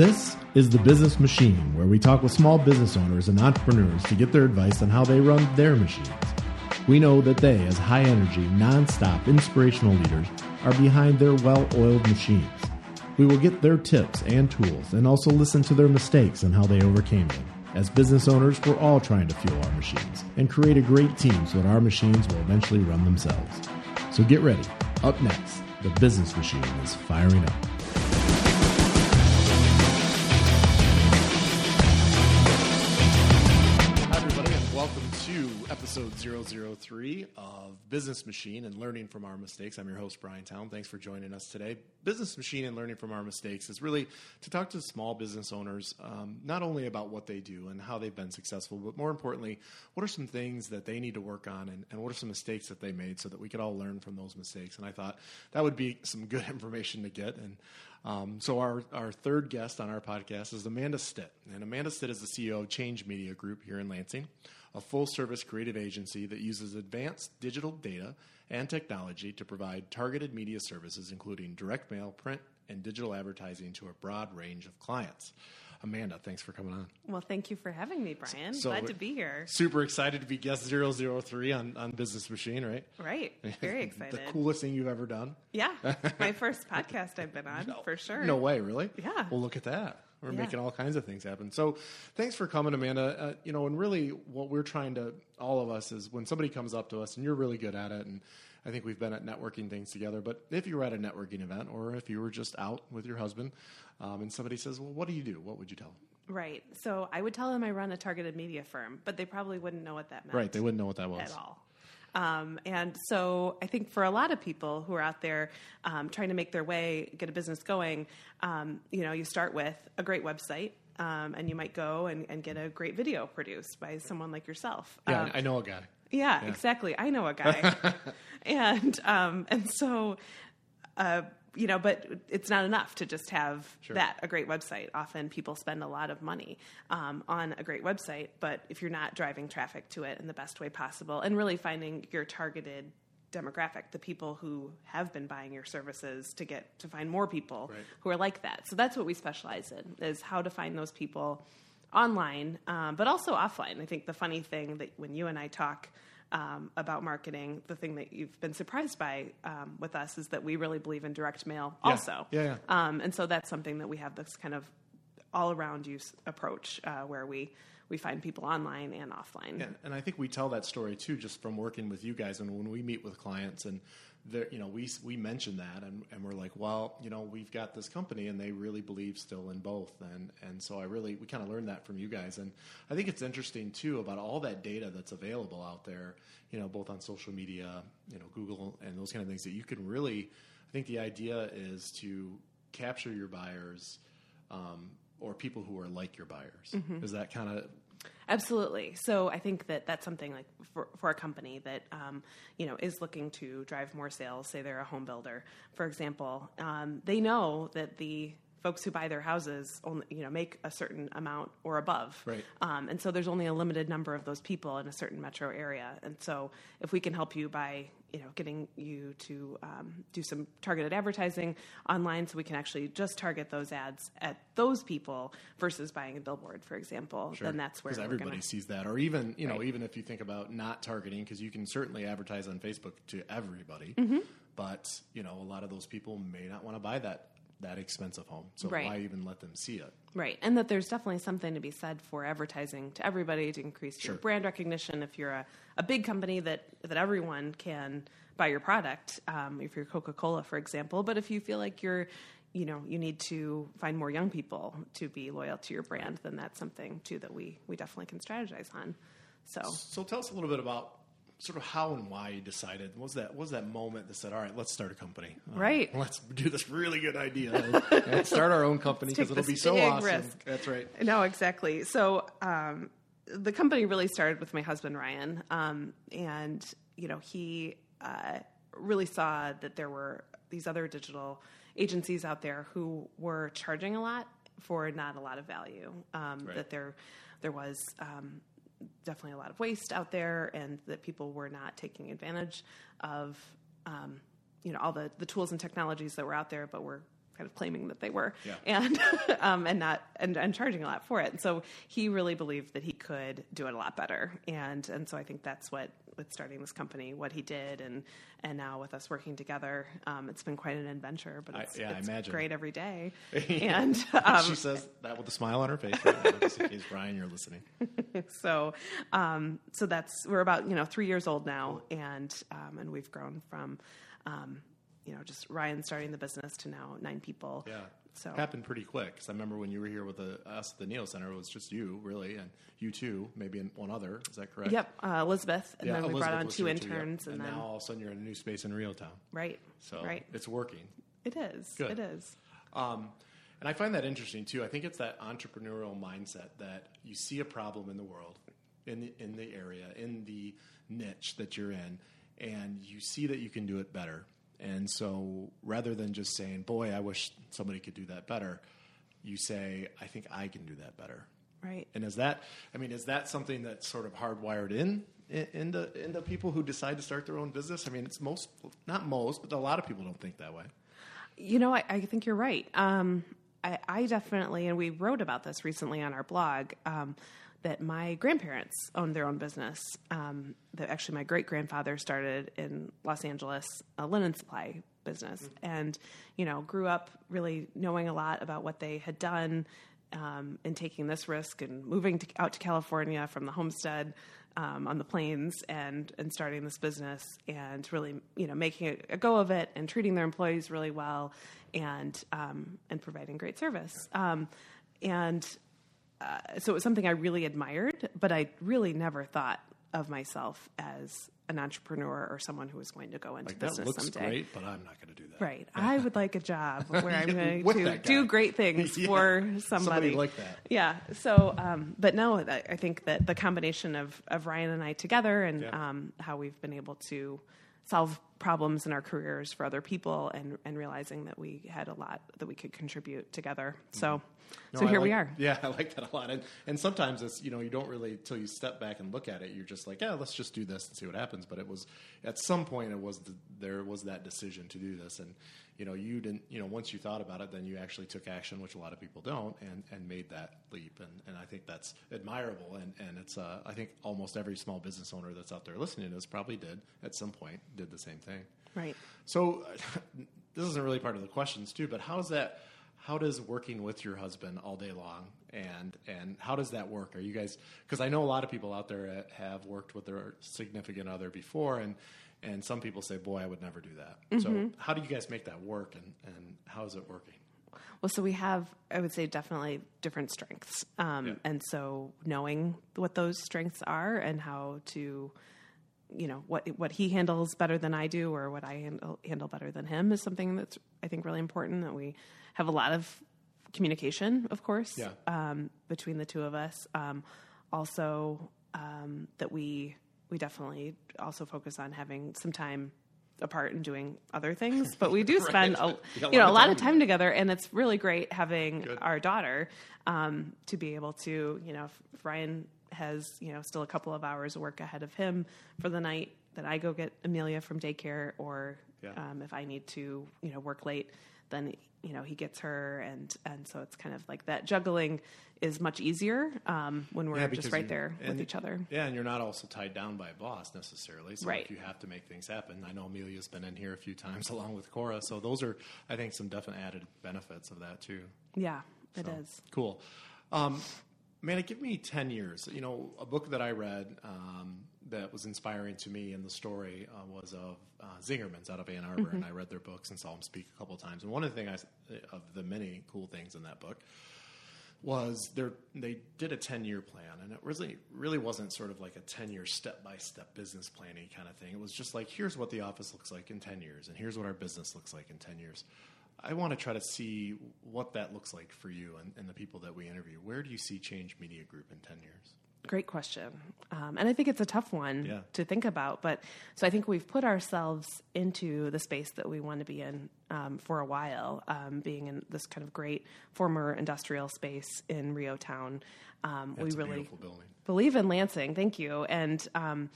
This is the Business Machine, where we talk with small business owners and entrepreneurs to get their advice on how they run their machines. We know that they, as high energy, non-stop, inspirational leaders, are behind their well oiled machines. We will get their tips and tools and also listen to their mistakes and how they overcame them. As business owners, we're all trying to fuel our machines and create a great team so that our machines will eventually run themselves. So get ready. Up next, the business machine is firing up. Episode 003 of Business Machine and Learning from Our Mistakes. I'm your host, Brian Town. Thanks for joining us today. Business Machine and Learning from Our Mistakes is really to talk to small business owners, um, not only about what they do and how they've been successful, but more importantly, what are some things that they need to work on and, and what are some mistakes that they made so that we could all learn from those mistakes. And I thought that would be some good information to get. And um, so our, our third guest on our podcast is Amanda Stitt. And Amanda Stitt is the CEO of Change Media Group here in Lansing, a full service creative agency that uses advanced digital data and technology to provide targeted media services, including direct mail, print, and digital advertising to a broad range of clients. Amanda, thanks for coming on. Well, thank you for having me, Brian. So- Glad to be here. Super excited to be guest 003 on, on Business Machine, right? Right. Very excited. the coolest thing you've ever done. Yeah. My first podcast I've been on, for sure. No way, really? Yeah. Well, look at that. We're Yeah. making all kinds of things happen. So, thanks for coming, Amanda. Uh, you know, and really, what we're trying to, all of us, is when somebody comes up to us, and you're really good at it, and I think we've been at networking things together. But if you were at a networking event, or if you were just out with your husband, um, and somebody says, "Well, what do you do?" What would you tell them? Right. So I would tell them I run a targeted media firm, but they probably wouldn't know what that meant. Right? They wouldn't know what that was. at all. Um, and so I think for a lot of people who are out there um, trying to make their way, get a business going, um, you know, you start with a great website. Um, and you might go and, and get a great video produced by someone like yourself. Yeah, Um, I know a guy. Yeah, exactly. I know a guy, and um, and so, uh, you know, but it's not enough to just have that a great website. Often people spend a lot of money um, on a great website, but if you're not driving traffic to it in the best way possible, and really finding your targeted demographic, the people who have been buying your services, to get to find more people Right. who are like that. So that's what we specialize in: is how to find those people online, um, but also offline. I think the funny thing that when you and I talk um, about marketing, the thing that you've been surprised by um, with us is that we really believe in direct mail also. Yeah, yeah. Um, and so that's something that we have this kind of all around use approach uh, where we, we find people online and offline. And, and I think we tell that story too, just from working with you guys, and when we meet with clients, and there, you know, we we mention that, and, and we're like, well, you know, we've got this company, and they really believe still in both, and and so I really we kind of learned that from you guys, and I think it's interesting too about all that data that's available out there, you know, both on social media, you know, Google, and those kind of things that you can really. I think the idea is to capture your buyers. Um, or people who are like your buyers. Is that kind of Absolutely. So I think that that's something like for, for a company that um, you know is looking to drive more sales. Say they're a home builder, for example. Um, they know that the folks who buy their houses only you know make a certain amount or above. Right. Um, and so there's only a limited number of those people in a certain metro area. And so if we can help you by you know getting you to um, do some targeted advertising online, so we can actually just target those ads at those people versus buying a billboard, for example, then that's where everybody gonna, sees that, or even you know, Right. even if you think about not targeting, because you can certainly advertise on Facebook to everybody, Mm-hmm. but you know, a lot of those people may not want to buy that that expensive home, so Right. why even let them see it? Right, and that there's definitely something to be said for advertising to everybody to increase your Sure. brand recognition. If you're a, a big company that that everyone can buy your product, um, if you're Coca Cola, for example, but if you feel like you're you know you need to find more young people to be loyal to your brand, then that's something too that we we definitely can strategize on. So So tell us a little bit about sort of how and why you decided. What was that? What was that moment that said, "All right, let's start a company. Uh, Right. let's do this really good idea and start our own company because it'll be so big awesome." risk. That's right. No, exactly. So um, the company really started with my husband Ryan, um, and you know he uh, really saw that there were these other digital agencies out there who were charging a lot for not a lot of value. Um, Right. That there there was um, definitely a lot of waste out there, and that people were not taking advantage of um, you know all the the tools and technologies that were out there, but were kind of claiming that they were, Yeah. and um, and not and, and charging a lot for it. And so he really believed that he could do it a lot better, and and so I think that's what with starting this company, what he did, and and now with us working together, um, it's been quite an adventure. But I- it's, yeah, I imagine. great every day, and um, she says that with a smile on her face right now, just in case Brian, you're listening. so um, so that's we're about you know three years old now and um, and we've grown from um, you know just ryan starting the business to now nine people Yeah. So happened pretty quick because I remember when you were here with the, us at the Neo Center, it was just you, really, and you two, maybe and one other. Is that correct? yep uh, elizabeth and Yeah, then we Elizabeth brought on two here too, yep. interns and, and, then now all of a sudden you're in a new space in REO Town. right So right it's working. it is Good. it is Um, and I find that interesting too. I think it's that entrepreneurial mindset that you see a problem in the world, in the, in the area, in the niche that you're in, and you see that you can do it better. And so rather than just saying, boy, I wish somebody could do that better, you say, I think I can do that better. right And is that, I mean, is that something that's sort of hardwired in, in into, into people who decide to start their own business? I mean, it's most, not most, but a lot of people don't think that way. You know, I, I think you're right. Um, I, I definitely, and we wrote about this recently on our blog, um, that my grandparents owned their own business. Um, that actually, my great grandfather started in Los Angeles a linen supply business, and you know, grew up really knowing a lot about what they had done um, in taking this risk and moving to, out to California from the homestead um, on the plains and and starting this business and really you know making a, a go of it and treating their employees really well and um, and providing great service. Um, and uh, so it was something I really admired, but I really never thought of myself as an entrepreneur or someone who was going to go into Like, that business looks someday. great, but I'm not going to do that. Right. I would like a job where I'm going to do great things Yeah. for somebody. Somebody like that. Yeah. So, um, but no, I I think that the combination of, of Ryan and I together and Yeah. um, how we've been able to solve problems in our careers for other people and, and realizing that we had a lot that we could contribute together. So, Mm-hmm. No, so here we are. Yeah, I like that a lot. And and sometimes it's you know you don't really till you step back and look at it. You're just like, yeah, let's just do this and see what happens. But it was at some point it was the, there was that decision to do this, and you know you didn't you know once you thought about it, then you actually took action, which a lot of people don't, and and made that leap. And and I think that's admirable. And and it's uh, I think almost every small business owner that's out there listening to this probably did at some point did the same thing. Right. So this isn't really part of the questions too, but how's that? How does working with your husband all day long and and how does that work? Are you guys? Because I know a lot of people out there have worked with their significant other before, and and some people say, "Boy, I would never do that." So how do you guys make that work, and and how is it working? Well, so we have, I would say, definitely different strengths. Um, Yeah. And so knowing what those strengths are and how to, you know, what what he handles better than I do or what I handle, handle better than him is something that's, I think, really important that we have a lot of communication, of course, Yeah. um, between the two of us. Um, also, um, that we we definitely also focus on having some time apart and doing other things, but we do Right. spend a, You know lot a of lot time of time together, and it's really great having Good. our daughter um, to be able to you know if, if Ryan has you know still a couple of hours of work ahead of him for the night that I go get Amelia from daycare, or Yeah. um, if I need to you know work late, then you know he gets her, and and so it's kind of like that juggling is much easier um, when we're because just right there with each other. Yeah, and you're not also tied down by a boss necessarily. So Right. if you have to make things happen, I know Amelia's been in here a few times along with Cora. So those are, I think, some definite added benefits of that too. Yeah, it is. Cool. Um, man, give me 10 years. You know, a book that I read um, that was inspiring to me and the story uh, was of uh, Zingerman's out of Ann Arbor, and I read their books and saw them speak a couple of times. And one of the things, of the many cool things in that book, was they did a 10 year plan and it really really wasn't sort of like a 10 year step by step business planning kind of thing it was just like here's what the office looks like in 10 years and here's what our business looks like in 10 years i want to try to see what that looks like for you and, and the people that we interview where do you see change media group in 10 years Great question. Um, and I think it's a tough one Yeah. to think about. But so I think we've put ourselves into the space that we want to be in um, for a while, um, being in this kind of great former industrial space in REO Town. Um, we really believe in Lansing. Thank you. And, um,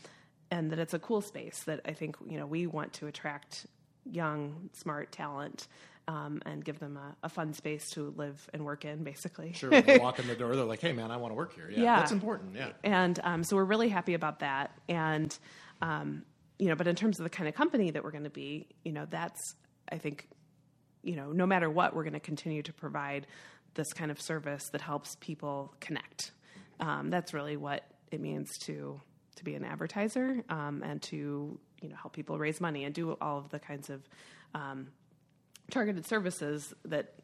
and that it's a cool space that I think, you know, we want to attract young, smart talent um, and give them a, a, fun space to live and work in, basically. Sure. walk in the door, they're like, "Hey, man, I want to work here." Yeah, yeah. that's important. Yeah. And um, so we're really happy about that. And um, you know, but in terms of the kind of company that we're going to be, you know, that's I think, you know, no matter what, we're going to continue to provide this kind of service that helps people connect. Um, that's really what it means to to be an advertiser um, and to you know help people raise money and do all of the kinds of um, targeted services that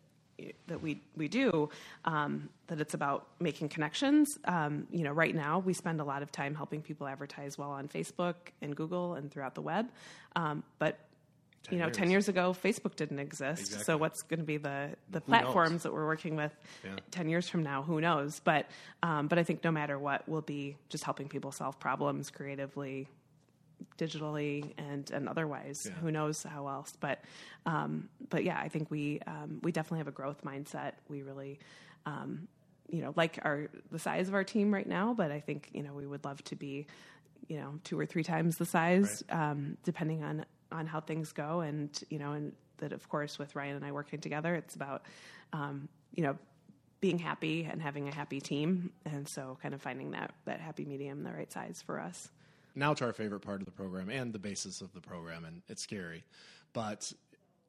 that we we do um, that it's about making connections. Um, you know, right now we spend a lot of time helping people advertise well on Facebook and Google and throughout the web. Um, but you know, years. ten years ago, Facebook didn't exist. Exactly. So what's going to be the the who platforms knows? that we're working with yeah. ten years from now? Who knows? But um, but I think no matter what, we'll be just helping people solve problems creatively, digitally and and otherwise. Yeah. Who knows how else? But um, but yeah, I think we um, we definitely have a growth mindset. We really. Um, you know, like our the size of our team right now, but I think you know we would love to be, you know, two or three times the size, right. Um, depending on on how things go, and you know, and that of course with Ryan and I working together, it's about um, you know being happy and having a happy team, and so kind of finding that that happy medium, the right size for us now to our favorite part of the program and the basis of the program, and it's scary. But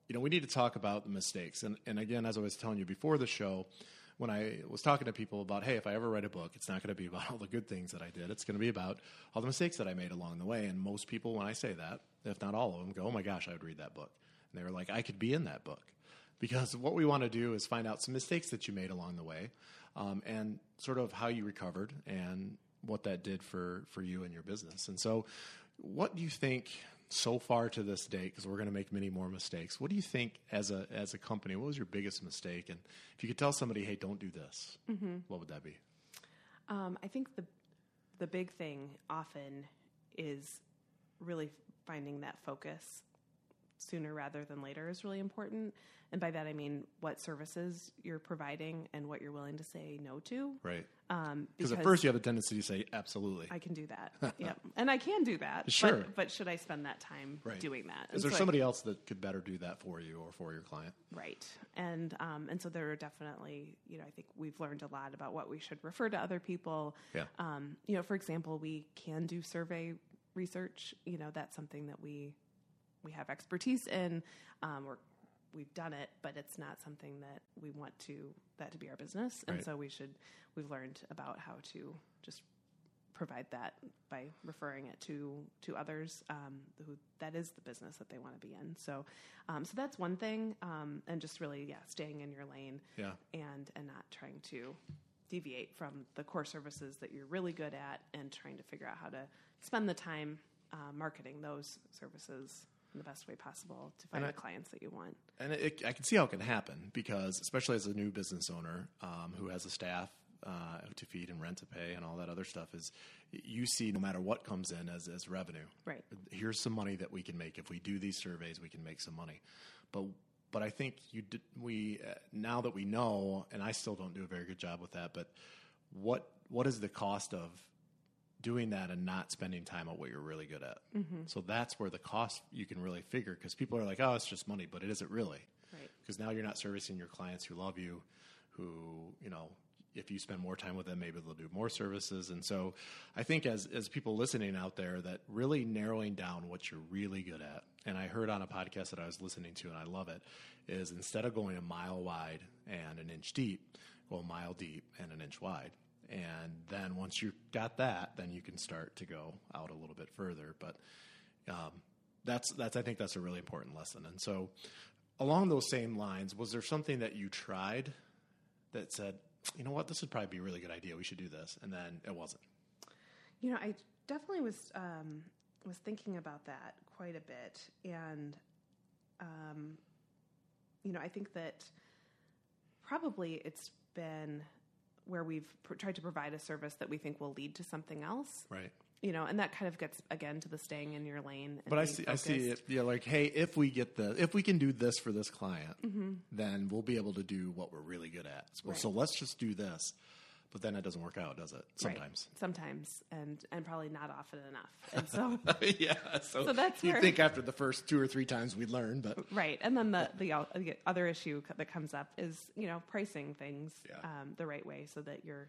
you know, we need to talk about the mistakes. And and again, as I was telling you before the show, when I was talking to people about, hey, if I ever write a book, it's not going to be about all the good things that I did. It's going to be about all the mistakes that I made along the way. And most people, when I say that, if not all of them, go, oh my gosh, I would read that book. And they were like, I could be in that book. Because what we want to do is find out some mistakes that you made along the way um, and sort of how you recovered and what that did for for you and your business. And so, what do you think so far to this date? Because we're going to make many more mistakes. What do you think as a as a company? What was your biggest mistake? And if you could tell somebody, "Hey, don't do this," mm-hmm. what would that be? Um, I think the the big thing often is really finding that focus sooner rather than later is really important. And by that I mean what services you're providing and what you're willing to say no to. Right. Um, because at first you have a tendency to say absolutely. I can do that. yep. And I can do that. Sure. But, but should I spend that time right. doing that? Is there so somebody I, else that could better do that for you or for your client? Right. And um, and so there are definitely you know I think we've learned a lot about what we should refer to other people. Yeah. Um, you know, for example, we can do survey research. You know, that's something that we we have expertise in. Um, we're we've done it, but it's not something that we want to that to be our business. And right. so we should we've learned about how to just provide that by referring it to to others um, who that is the business that they want to be in. So um, so that's one thing, um, and just really yeah, staying in your lane, yeah, and and not trying to deviate from the core services that you're really good at, and trying to figure out how to spend the time uh, marketing those services in the best way possible to find I, the clients that you want. And it, I can see how it can happen because, especially as a new business owner um, who has a staff uh, to feed and rent to pay and all that other stuff, is you see no matter what comes in as, as revenue. Right. Here's some money that we can make if we do these surveys. We can make some money, but but I think you did, we uh, now that we know, and I still don't do a very good job with that. But what what is the cost of doing that and not spending time on what you're really good at. Mm-hmm. So that's where the cost you can really figure because people are like, oh, it's just money, but it isn't really. Because right. now you're not servicing your clients who love you, who, you know, if you spend more time with them, maybe they'll do more services. And so I think as, as people listening out there, that really narrowing down what you're really good at, and I heard on a podcast that I was listening to, and I love it, is instead of going a mile wide and an inch deep, go a mile deep and an inch wide and then once you've got that, then you can start to go out a little bit further. But um, that's that's I think that's a really important lesson. And so, along those same lines, was there something that you tried that said, you know what, this would probably be a really good idea. We should do this, and then it wasn't. You know, I definitely was um, was thinking about that quite a bit, and um, you know, I think that probably it's been where we've pr- tried to provide a service that we think will lead to something else. Right. You know, and that kind of gets again to the staying in your lane. but I see, focused. I see it. Yeah, like, hey, if we get the, if we can do this for this client, mm-hmm. then we'll be able to do what we're really good at. Right. so let's just do this. But then it doesn't work out, does it? Sometimes. Right. Sometimes, and and probably not often enough. And so, yeah. So, So that's you think after the first two or three times we'd learn, but right. And then the the the other issue that comes up is you know pricing things Yeah. um, the right way so that you're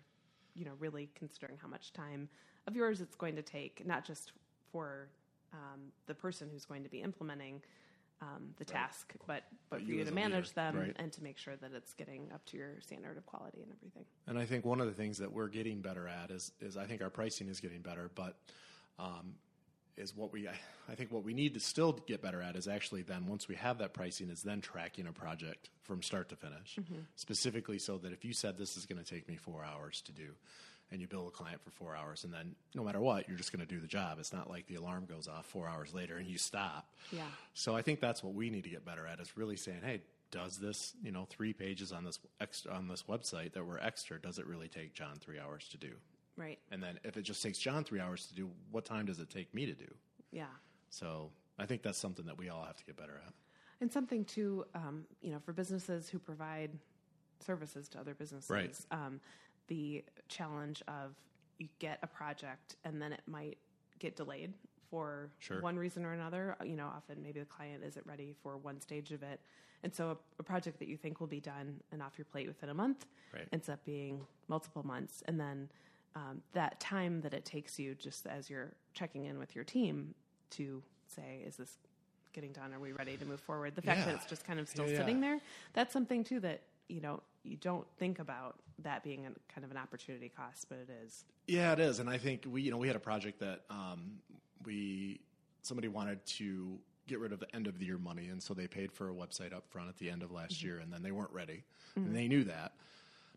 you know really considering how much time of yours it's going to take, not just for um, the person who's going to be implementing. Um, the task, but but, for you you to manage leader, them right. and to make sure that it's getting up to your standard of quality and everything. And I think one of the things that we're getting better at is is I think our pricing is getting better, but um, is what we I think what we need to still get better at is actually then once we have that pricing is then tracking a project from start to finish, specifically so that if you said this is going to take me four hours to do. And you bill a client for four hours, and then no matter what, you're just going to do the job. It's not like the alarm goes off four hours later and you stop. Yeah. So I think that's what we need to get better at is really saying, hey, does this, you know, three pages on this extra, on this website that were extra, does it really take John three hours to do? Right. And then if it just takes John three hours to do, what time does it take me to do? Yeah. So I think that's something that we all have to get better at. And something too, um, you know, for businesses who provide services to other businesses, Right. um, the challenge of you get a project and then it might get delayed for Sure. one reason or another. You know, often maybe the client isn't ready for one stage of it, and so a, a project that you think will be done and off your plate within a month Right. ends up being multiple months, and then um, that time that it takes you just as you're checking in with your team to say, is this getting done? Are we ready to move forward? The fact Yeah. that it's just kind of still Yeah, yeah. sitting there, that's something too that, you know, you don't think about that being a, kind of an opportunity cost, but it is. Yeah, it is, and I think we, you know, we had a project that um, we somebody wanted to get rid of the end of the year money, and so they paid for a website up front at the end of last year, and then they weren't ready, and they knew that.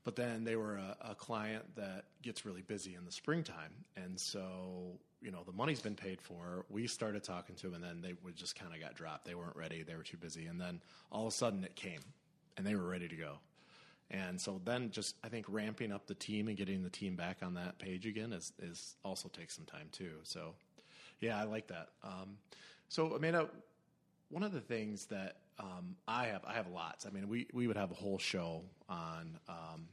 But then they were a, a client that gets really busy in the springtime, and so you know the money's been paid for. We started talking to them, and then they would just kind of got dropped. They weren't ready. They were too busy, and then all of a sudden it came, and they were ready to go. And so then just I think ramping up the team and getting the team back on that page again is, is also takes some time too. So yeah, I like that. Um, so Amanda, one of the things that um, I have I have lots. I mean, we we would have a whole show on um,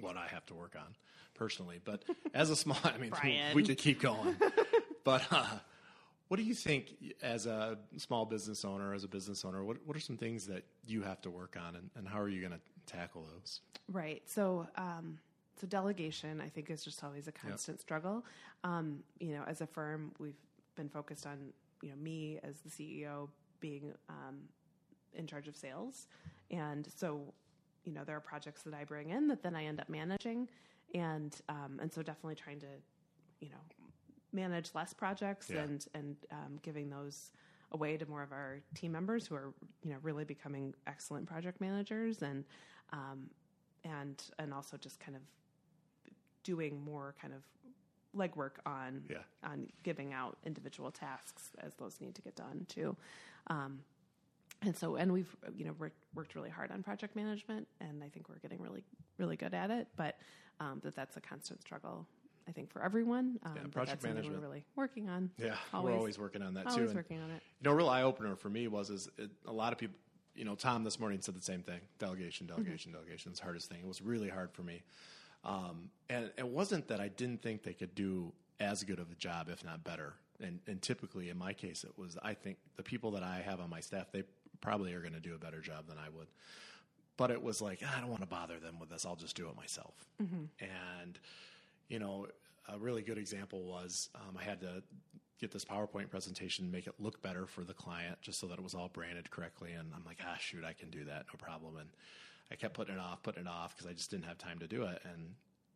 what I have to work on personally, but as a small, I mean, Brian. we could keep going. but uh, what do you think as a small business owner, as a business owner? What what are some things that you have to work on, and, and how are you going to tackle those? Right. So, um, so delegation, I think, is just always a constant struggle. Um, you know, as a firm, we've been focused on you know me as the CEO being um, in charge of sales, and so you know there are projects that I bring in that then I end up managing, and um, and so definitely trying to you know manage less projects Yeah. and and um, giving those away to more of our team members who are you know really becoming excellent project managers and um, and and also just kind of doing more kind of legwork on Yeah. on giving out individual tasks as those need to get done too. Um, and so, and we've you know worked, worked really hard on project management, and I think we're getting really really good at it. But um, that that's a constant struggle, I think, for everyone. Um, Yeah, project that's management. We're really working on. Yeah, we're always working on that too. Always working on it. You know, a real eye opener for me was is it, a lot of people. You know, Tom this morning said the same thing: delegation, delegation, delegation. It's the hardest thing. It was really hard for me, um, and it wasn't that I didn't think they could do as good of a job, if not better. And, and typically, in my case, it was I think the people that I have on my staff they probably are going to do a better job than I would. But it was like I don't want to bother them with this. I'll just do it myself. And you know, a really good example was um, I had to get this PowerPoint presentation, make it look better for the client, just so that it was all branded correctly. And I'm like, ah, shoot, I can do that, no problem. And I kept putting it off, putting it off because I just didn't have time to do it. And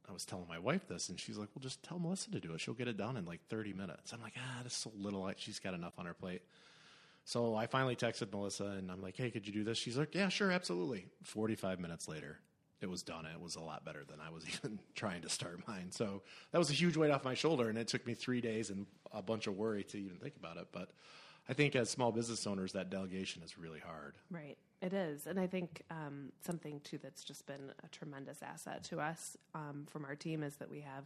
I was telling my wife this, and she's like, well, just tell Melissa to do it. She'll get it done in like 30 minutes. I'm like, ah, that's so little. Like, She's got enough on her plate. So I finally texted Melissa and I'm like, hey, could you do this? She's like, yeah, sure, absolutely. 45 minutes later, it was done. and It was a lot better than I was even trying to start mine. So that was a huge weight off my shoulder. And it took me three days and a bunch of worry to even think about it. But I think as small business owners, that delegation is really hard. Right. It is. And I think um, something, too, that's just been a tremendous asset to us um, from our team is that we have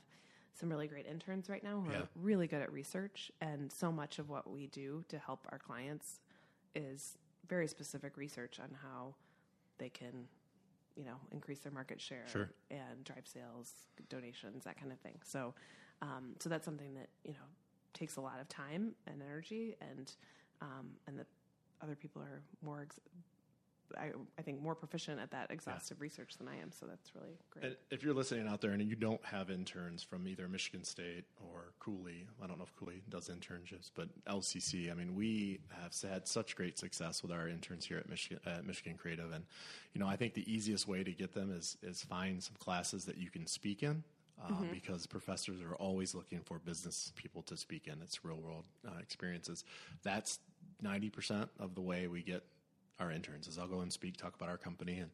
some really great interns right now who Yeah. are really good at research. And so much of what we do to help our clients is very specific research on how they can you know, increase their market share Sure. and drive sales, donations, that kind of thing. So, um, so that's something that you know takes a lot of time and energy, and um, and that other people are more. Ex- I, I think more proficient at that exhaustive research than I am, so that's really great. And if you're listening out there and you don't have interns from either Michigan State or Cooley, I don't know if Cooley does internships, but LCC, I mean, we have had such great success with our interns here at Michigan, at Michigan Creative. And, you know, I think the easiest way to get them is, is find some classes that you can speak in. Um, Because professors are always looking for business people to speak in. It's real world uh, experiences. That's 90% of the way we get our interns is I'll go and speak, talk about our company, and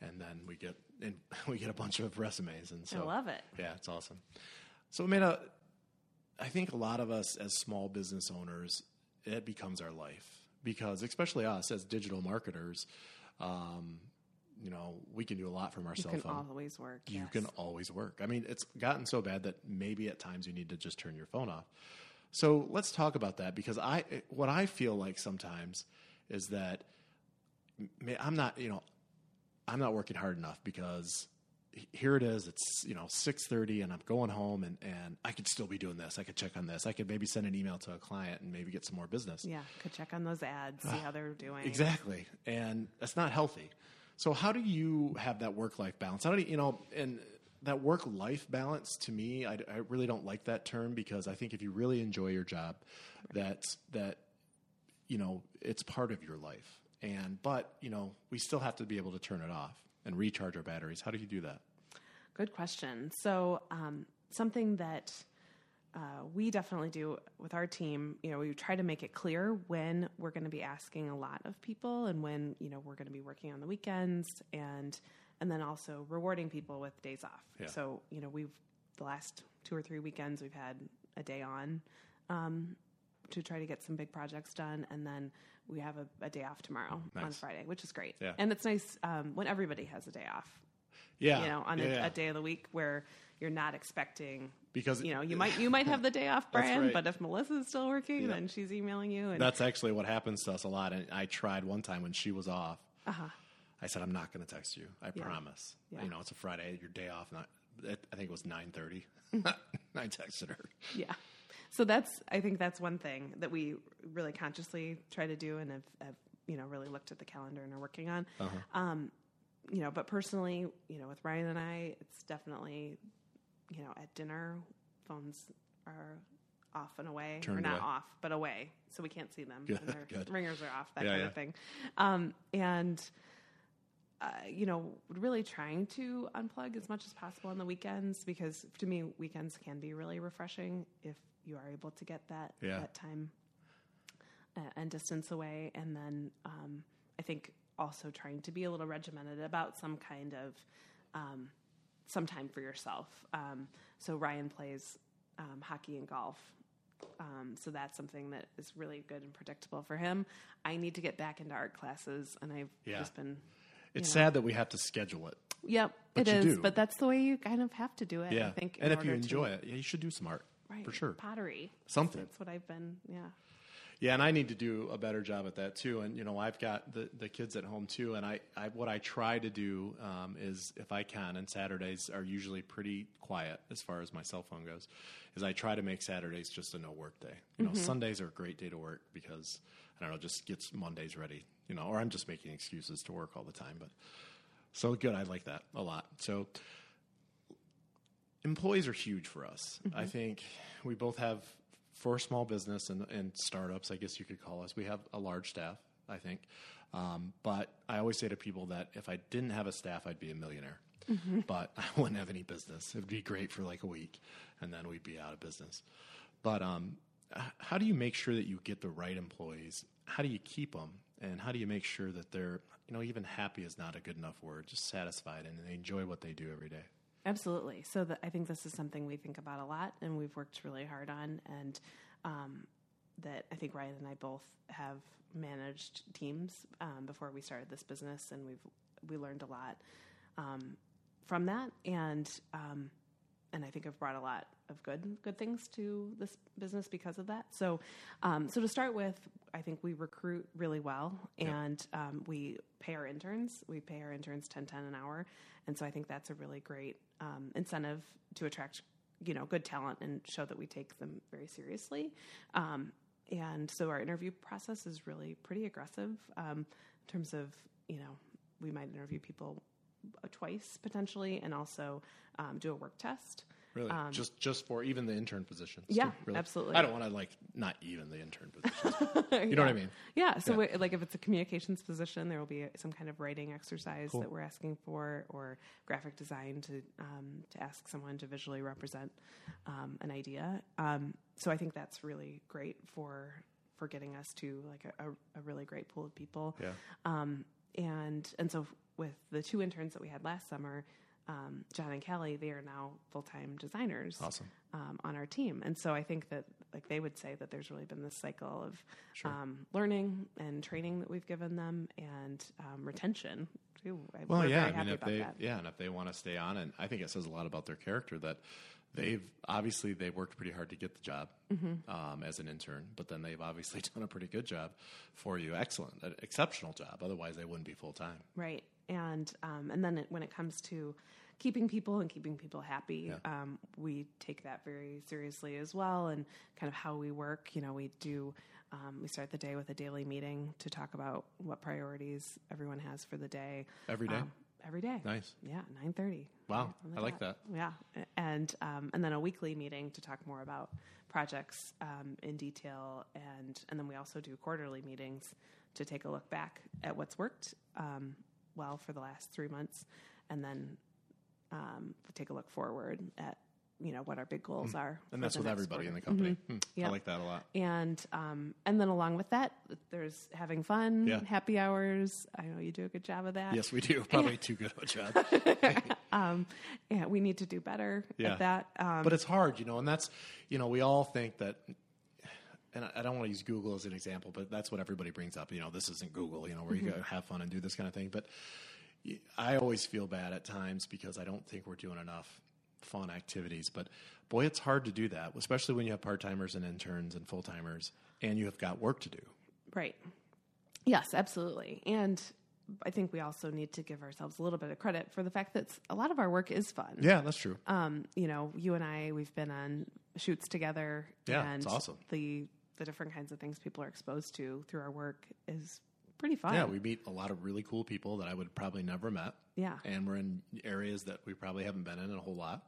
and then we get and we get a bunch of resumes, and so I love it. Yeah, it's awesome. So, Amanda, I think a lot of us as small business owners, it becomes our life because, especially us as digital marketers, um, you know, we can do a lot from our You cell can phone. always work. You yes. can always work. I mean, it's gotten so bad that maybe at times you need to just turn your phone off. So let's talk about that because I, what I feel like sometimes is that I'm not, you know, I'm not working hard enough because here it is. It's you know six thirty, and I'm going home, and and I could still be doing this. I could check on this. I could maybe send an email to a client and maybe get some more business. Yeah, could check on those ads, see ah, how they're doing. Exactly, and that's not healthy. So how do you have that work life balance? How do you, you know, and that work life balance to me, I, I really don't like that term because I think if you really enjoy your job, that's that, you know, it's part of your life. And but you know, we still have to be able to turn it off and recharge our batteries. How do you do that? Good question. So, um, something that uh, we definitely do with our team, you know, we try to make it clear when we're going to be asking a lot of people and when, you know, we're going to be working on the weekends and and then also rewarding people with days off. Yeah. So, you know, we've the last two or three weekends we've had a day on um, to try to get some big projects done, and then we have a, a day off tomorrow on Friday, which is great. Yeah. And it's nice um, when everybody has a day off Yeah, you know, on yeah, a, yeah. a day of the week where you're not expecting Because- you know you might you might have the day off, Brian, right. but if Melissa's still working, then she's emailing you. And That's actually what happens to us a lot. And I tried one time when she was off. I said, "I'm not going to text you. I Uh-huh. Promise." Yeah. You know, it's a Friday, your day off. Not, I think it was 9:30. Mm-hmm. I texted her. yeah, so that's I think that's one thing that we really consciously try to do, and have, have you know really looked at the calendar and are working on. Uh-huh. Um, you know, but personally, you know, with Ryan and I, it's definitely you know at dinner, phones are off and away, or not away. off, but away, so we can't see them. Good, their good. ringers are off, that Yeah, kind yeah. of thing. Um, and uh, you know, really trying to unplug as much as possible on the weekends because to me, weekends can be really refreshing if you are able to get that Yeah. that time uh, and distance away. And then um, I think also trying to be a little regimented about some kind of um, some time for yourself. Um, so Ryan plays um, hockey and golf. Um, so that's something that is really good and predictable for him. I need to get back into art classes, and I've Yeah. just been. It's know. sad that we have to schedule it. Yep, But it is. do. But that's the way you kind of have to do it. Yeah, I think. and if you order to- enjoy it, yeah, you should do some art right, for sure. pottery, Something. That's what I've been. Yeah, Yeah, and I need to do a better job at that too. And you know, I've got the, the kids at home too. And I, I what I try to do um, is, if I can, and Saturdays are usually pretty quiet as far as my cell phone goes, is I try to make Saturdays just a no work day. You know, Sundays are a great day to work because I don't know, just gets Mondays ready. You know, or I'm just making excuses to work all the time. But so good, I like that a lot. So employees are huge for us. I think we both have for small business and, and startups, I guess you could call us. We have a large staff, I think. Um, but I always say to people that if I didn't have a staff, I'd be a millionaire. But I wouldn't have any business. It'd be great for like a week, and then we'd be out of business. But um, how do you make sure that you get the right employees? How do you keep them? And how do you make sure that they're, you know, even happy is not a good enough word, just satisfied and they enjoy what they do every day? Absolutely. So the, I think this is something we think about a lot, and we've worked really hard on, and um, that I think Ryan and I both have managed teams um, before we started this business, and we've we learned a lot um, from that. And um, and I think I've brought a lot of good good things to this business because of that. So, um, so to start with, I think we recruit really well, and um, we pay our interns. We pay our interns ten ten an hour, and so I think that's a really great um, incentive to attract you know good talent and show that we take them very seriously. Um, and so our interview process is really pretty aggressive um, in terms of you know we might interview people twice potentially, and also um, do a work test. Really, just just for even the intern positions. Um, Yeah, really? absolutely. I don't want to like not even the intern positions. you know what I mean? Yeah. So, we like, if it's a communications position, there will be some kind of writing exercise that we're asking for, or graphic design to um, to ask someone to visually represent um, an idea. Um, so, I think that's really great for for getting us to like a, a, a really great pool of people. Yeah. Um, and and so with the two interns that we had last summer, um, John and Kelly, they are now full time designers Awesome. um, on our team. And so I think that like they would say that there's really been this cycle of um, learning and training that we've given them and um, retention too. I- Well, yeah. I mean, if they that. yeah, and if they want to stay on, and I think it says a lot about their character that they've obviously they worked pretty hard to get the job Mm-hmm. um, as an intern, but then they've obviously done a pretty good job for you. Excellent, an exceptional job. Otherwise, they wouldn't be full time. Right. And um, and then it, when it comes to keeping people and keeping people happy, um, we take that very seriously as well. And kind of how we work. You know, we do. Um, we start the day with a daily meeting to talk about what priorities everyone has for the day. Every day? Um, every day. Nice. Yeah, nine thirty. Wow, I like that. Yeah, and um, and then a weekly meeting to talk more about projects um, in detail, and and then we also do quarterly meetings to take a look back at what's worked um, well for the last three months, and then um, take a look forward at you know what our big goals are. Hmm. And that's with everybody in the company. Hmm, Yep. I like that a lot. And um, and then along with that, there's having fun, Yeah. happy hours. I know you do a good job of that. Yes, we do. Probably too good of a job. Yeah, we need to do better Yeah. at that. Um, but it's hard, you know, and that's, you know, we all think that, and I- don't want to use Google as an example, but that's what everybody brings up. You know, this isn't Google, you know, where you go have fun and do this kind of thing. But I always feel bad at times because I don't think we're doing enough fun activities. But boy, it's hard to do that, especially when you have part timers and interns and full timers and you have got work to do. Right. Yes, absolutely. And I think we also need to give ourselves a little bit of credit for the fact that a lot of our work is fun. Yeah, that's true. Um, you know, you and I, we've been on shoots together. Yeah, and it's awesome. The the different kinds of things people are exposed to through our work is pretty fun. Yeah, we meet a lot of really cool people that I would probably never met. Yeah. and we're in areas that we probably haven't been in a whole lot.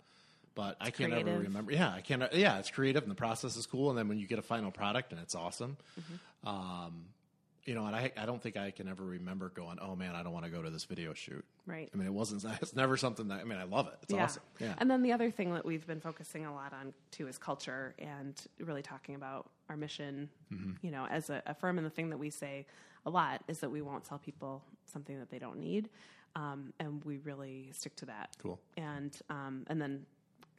But I can't ever remember. Yeah, I can't. Yeah, it's creative and the process is cool. And then when you get a final product and it's awesome, Mm-hmm. um, you know, and I, I don't think I can ever remember going, oh man, I don't want to go to this video shoot. Right. I mean, it wasn't. It's never something that. I mean, I love it. It's yeah. awesome. Yeah. And then the other thing that we've been focusing a lot on too is culture and really talking about our mission. Mm-hmm. You know, as a, a firm, and the thing that we say a lot is that we won't sell people something that they don't need, um, and we really stick to that. Cool. And um, and then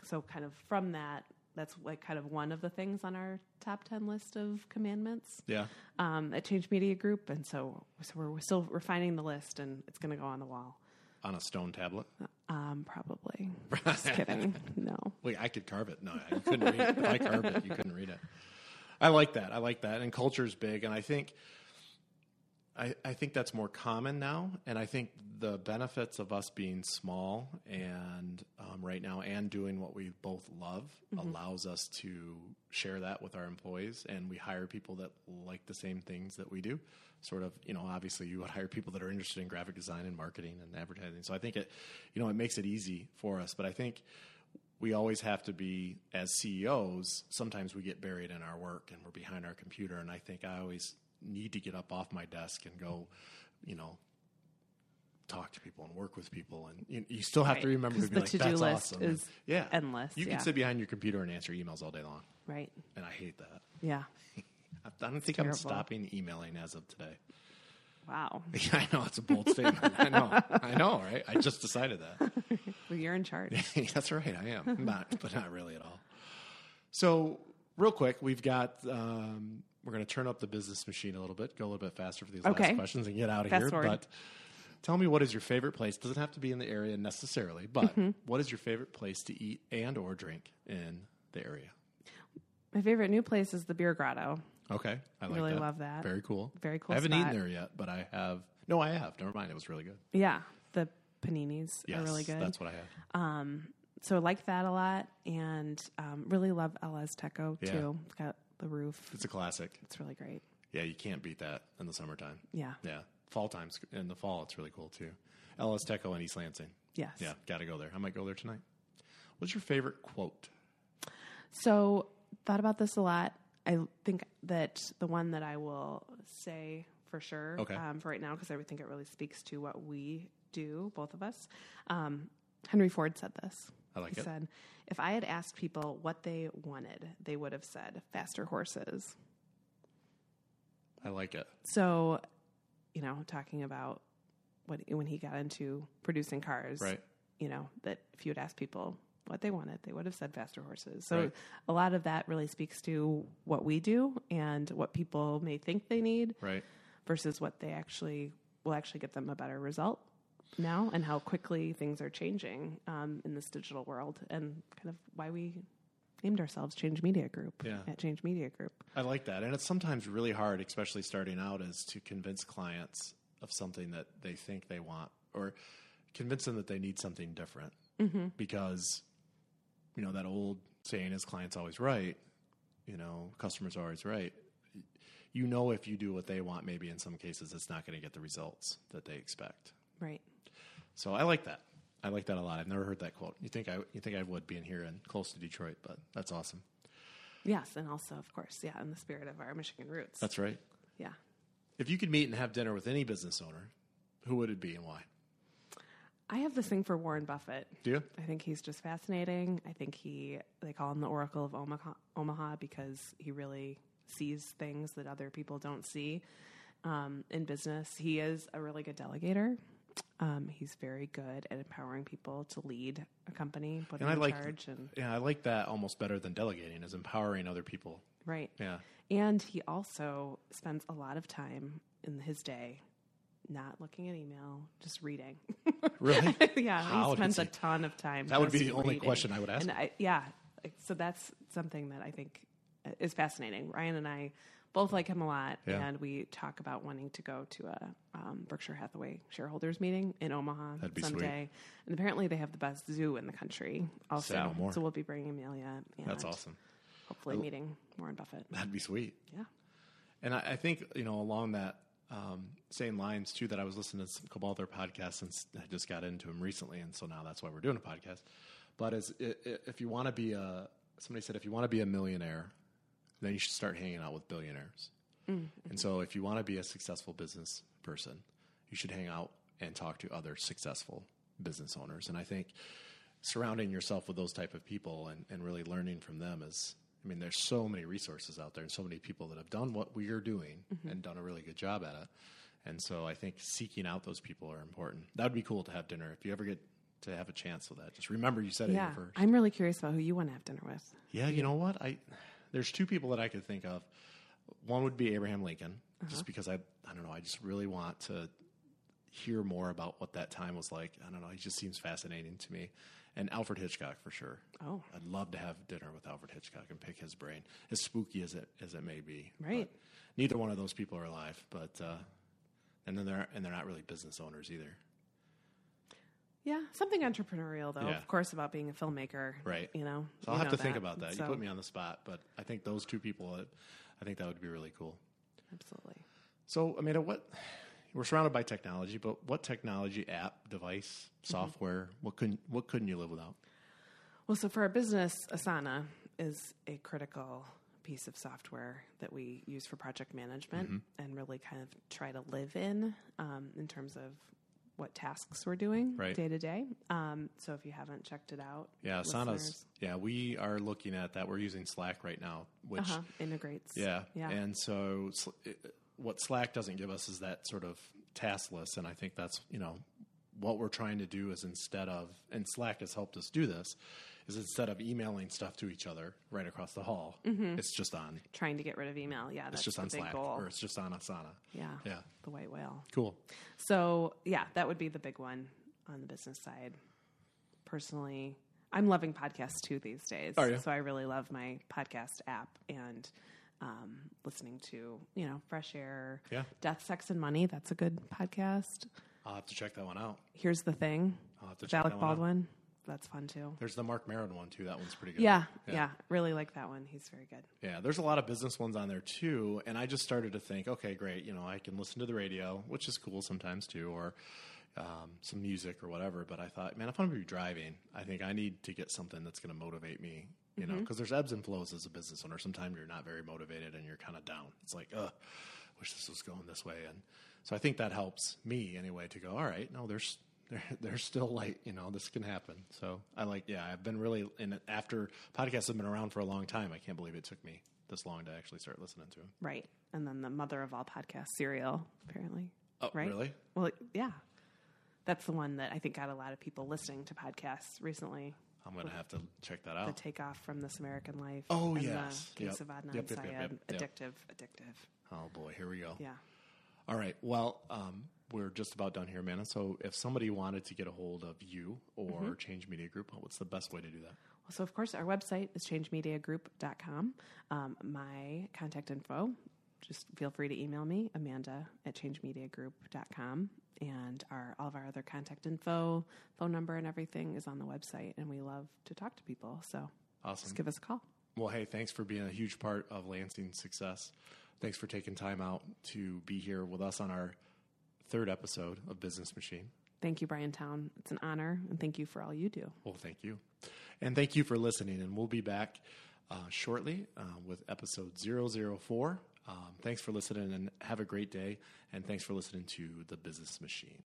so kind of from that. That's like kind of one of the things on our top ten list of commandments yeah. um, at Change Media Group, and so, so we're, we're still refining the list, and it's going to go on the wall. On a stone tablet. Um, probably. Just kidding. No. Wait, I could carve it. No, you couldn't read it. If I carved it, you couldn't read it. I like that. I like that. And culture's big. And I think I, I think that's more common now. And I think the benefits of us being small and um, right now and doing what we both love allows us to share that with our employees. And we hire people that like the same things that we do. Sort of, you know, obviously you would hire people that are interested in graphic design and marketing and advertising. So I think it, you know, it makes it easy for us. But I think we always have to be as CEOs. Sometimes we get buried in our work and we're behind our computer. And I think I always need to get up off my desk and go, you know, talk to people and work with people. And you, you still have to remember to be the like, to-do that's list awesome. is yeah, endless, You yeah. can sit behind your computer and answer emails all day long, Right. and I hate that. Yeah. I don't think I'm stopping emailing as of today. Wow. I know it's a bold statement. I know. I know, right? I just decided that. Well, you're in charge. That's right, I am. Not, but not really at all. So, real quick, we've got. Um, we're going to turn up the business machine a little bit, go a little bit faster for these Okay. last questions, and get out of Fast here. forward. But Tell me what is your favorite place? Doesn't have to be in the area necessarily, but Mm-hmm. what is your favorite place to eat and or drink in the area? My favorite new place is the Beer Grotto. Okay, I like Really that. love that. Very cool. Very cool I haven't spot. eaten there yet, but I have. No, I have. Never mind. It was really good. Yeah, the paninis Yes, are really good. that's what I had. Um, so I like that a lot, and um, really love El Azteco Yeah. too. It's got the roof. It's a classic. It's really great. Yeah, you can't beat that in the summertime. Yeah. Yeah, fall times in the fall, it's really cool too. El Azteco and East Lansing. Yes. Yeah, got to go there. I might go there tonight. What's your favorite quote? So thought about this a lot. I think that the one that I will say for sure Okay. um, for right now, because I think it really speaks to what we do, both of us. Um, Henry Ford said this. I like it. he it. said, "If I had asked people what they wanted, they would have said faster horses." I like it. So, you know, talking about what when he got into producing cars, Right. You know that if you had asked people what they wanted, they would have said faster horses. So Right. a lot of that really speaks to what we do and what people may think they need Right. versus what they actually will actually get them a better result now, and how quickly things are changing um, in this digital world, and kind of why we named ourselves Change Media Group Yeah. at Change Media Group. I like that. And it's sometimes really hard, especially starting out, is to convince clients of something that they think they want or convince them that they need something different. Mm-hmm. Because, you know, that old saying is clients always right, you know, customers are always right. You know, if you do what they want, maybe in some cases it's not going to get the results that they expect. Right. So I like that. I like that a lot. I've never heard that quote. You think I you think I would being here and close to Detroit, but that's awesome. Yes, and also, of course, yeah, in the spirit of our Michigan roots. That's right. yeah. If you could meet and have dinner with any business owner, who would it be and why? I have this thing for Warren Buffett. Do you? I think he's just fascinating. I think he, they call him the Oracle of Omaha, Omaha because he really sees things that other people don't see um, in business. He is a really good delegator. Um, he's very good at empowering people to lead a company, put And I in like charge, and yeah, I like that almost better than delegating is empowering other people. right. Yeah. And he also spends a lot of time in his day not looking at email, just reading. Really? yeah, How he spends a ton of time. That would be the only reading. question I would ask And. I, yeah, so that's something that I think is fascinating. Ryan and I both like him a lot, Yeah. and we talk about wanting to go to a um, Berkshire Hathaway shareholders meeting in Omaha be sweet. someday. And apparently, they have the best zoo in the country. Also, so we'll be bringing Amelia. And That's awesome. Hopefully, meeting Warren Buffett. That'd be sweet. Yeah. And I, I think, you know, along that um, same lines too, that I was listening to a couple other podcasts since I just got into them recently. And so now that's why we're doing a podcast. But as if you want to be a, somebody said, if you want to be a millionaire, then you should start hanging out with billionaires. Mm. And so if you want to be a successful business person, you should hang out and talk to other successful business owners. And I think surrounding yourself with those type of people and, and really learning from them is I mean, there's so many resources out there and so many people that have done what we are doing mm-hmm. and done a really good job at it. And so I think seeking out those people are important. That would be cool to have dinner if you ever get to have a chance with that. Just remember you said Yeah. it first. I'm really curious about who you want to have dinner with. Yeah, you know what? I there's two people that I could think of. One would be Abraham Lincoln, just because I I don't know, I just really want to hear more about what that time was like. I don't know, he just seems fascinating to me. And Alfred Hitchcock for sure. Oh. I'd love to have dinner with Alfred Hitchcock and pick his brain, as spooky as it as it may be. Right. But neither one of those people are alive, but uh, and then they're and they're not really business owners either. Yeah, something entrepreneurial though. Yeah. Of course, about being a filmmaker. Right. You know. So I'll have to think about that. So- You put me on the spot, but I think those two people, I think that would be really cool. Absolutely. So, Amanda, what we're surrounded by technology, but what technology, app, device, software, what couldn't what couldn't you live without? Well, so for our business, Asana is a critical piece of software that we use for project management Mm-hmm. and really kind of try to live in um, in terms of what tasks we're doing Right. day to day. Um, So if you haven't checked it out, Yeah, Asana's. Yeah, we are looking at that. We're using Slack right now, which uh-huh, integrates. yeah, yeah. And so, what Slack doesn't give us is that sort of task list, and I think that's you know what we're trying to do is instead of and Slack has helped us do this is instead of emailing stuff to each other right across the hall, it's just on Trying to get rid of email. Yeah, that's it's just on big Slack goal. or it's just on Asana. yeah, Yeah. the white whale. Cool. So yeah, that would be the big one on the business side. Personally, I'm loving podcasts too these days. Are you? So I really love my podcast app and um, listening to you know Fresh Air, Yeah. Death, Sex, and Money. That's a good podcast. I'll have to check that one out. Here's the thing, I'll have to check Alec that one out. That's fun too. There's the Marc Maron one too. That one's pretty good. Yeah, yeah, really like that one. He's very good. Yeah, there's a lot of business ones on there too, and I just started to think, okay, great, you know, I can listen to the radio, which is cool sometimes too, or um, some music or whatever. But I thought, man, if I'm going to be driving, I think I need to get something that's going to motivate me, you know, because there's ebbs and flows as a business owner. Sometimes you're not very motivated and you're kind of down. It's like, ugh, wish this was going this way, and so I think that helps me anyway to go, all right, no, there's. There's still light, you know. This can happen. So I like, yeah. I've been really, and after podcasts have been around for a long time, I can't believe it took me this long to actually start listening to them. Right, and then the mother of all podcasts, Serial, apparently. Oh, right? really? Well, yeah. That's the one that I think got a lot of people listening to podcasts recently. I'm gonna have to check that out. The takeoff from This American Life. Oh, yes. The case Yep. of Adnan Yep, yep, Syed. Addictive, addictive. Oh boy, here we go. Yeah. All right. Well, um, we're just about done here, Amanda. So if somebody wanted to get a hold of you or Mm-hmm. Change Media Group, what's the best way to do that? Well, so, of course, our website is changemediagroup.com. Um, my contact info, just feel free to email me, Amanda at changemediagroup.com. And our all of our other contact info, phone number, and everything is on the website. And we love to talk to people. So Awesome. just give us a call. Well, hey, thanks for being a huge part of Lansing's success. Thanks for taking time out to be here with us on our third episode of Business Machine. Thank you, Brian Town. It's an honor. And thank you for all you do. Well, thank you. And thank you for listening. And we'll be back uh, shortly uh, with episode 004. Um, thanks for listening and have a great day. And thanks for listening to The Business Machine.